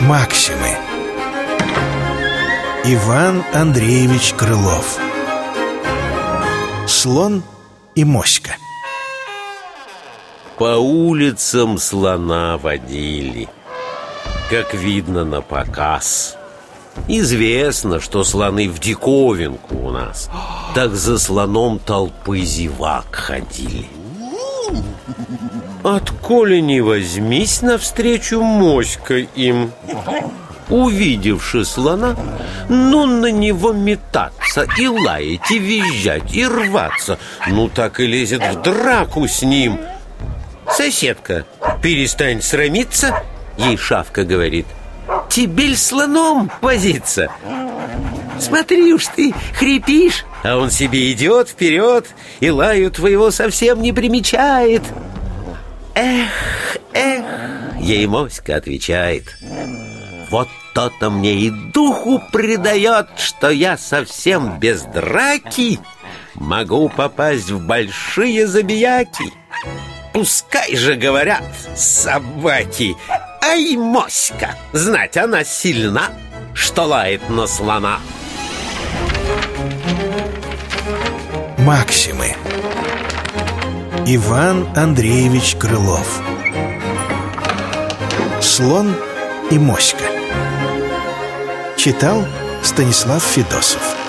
Максимы. Иван Андреевич Крылов. Слон и моська. По улицам слона водили Как видно на показ. Известно, что слоны в диковинку у нас. Так за слоном толпы зевак ходили. Отколи не возьмись навстречу моська им. Увидевши слона, ну на него метаться И лаять, и визжать, и рваться. Ну так и лезет в драку с ним. Соседка, перестань срамиться Ей шавка говорит. Тебе слоном возиться Смотри уж ты, хрипишь. А он себе идет вперед И лаю твоего совсем не примечает. Эх, эх. Ей моська отвечает. Вот то-то мне и духу придает Что я совсем без драки Могу попасть в большие забияки. Пускай же говорят собаки Ай, моська, знать она сильна Что лает на слона Максимы. Иван Андреевич Крылов. Слон и моська. Читал Станислав Федосов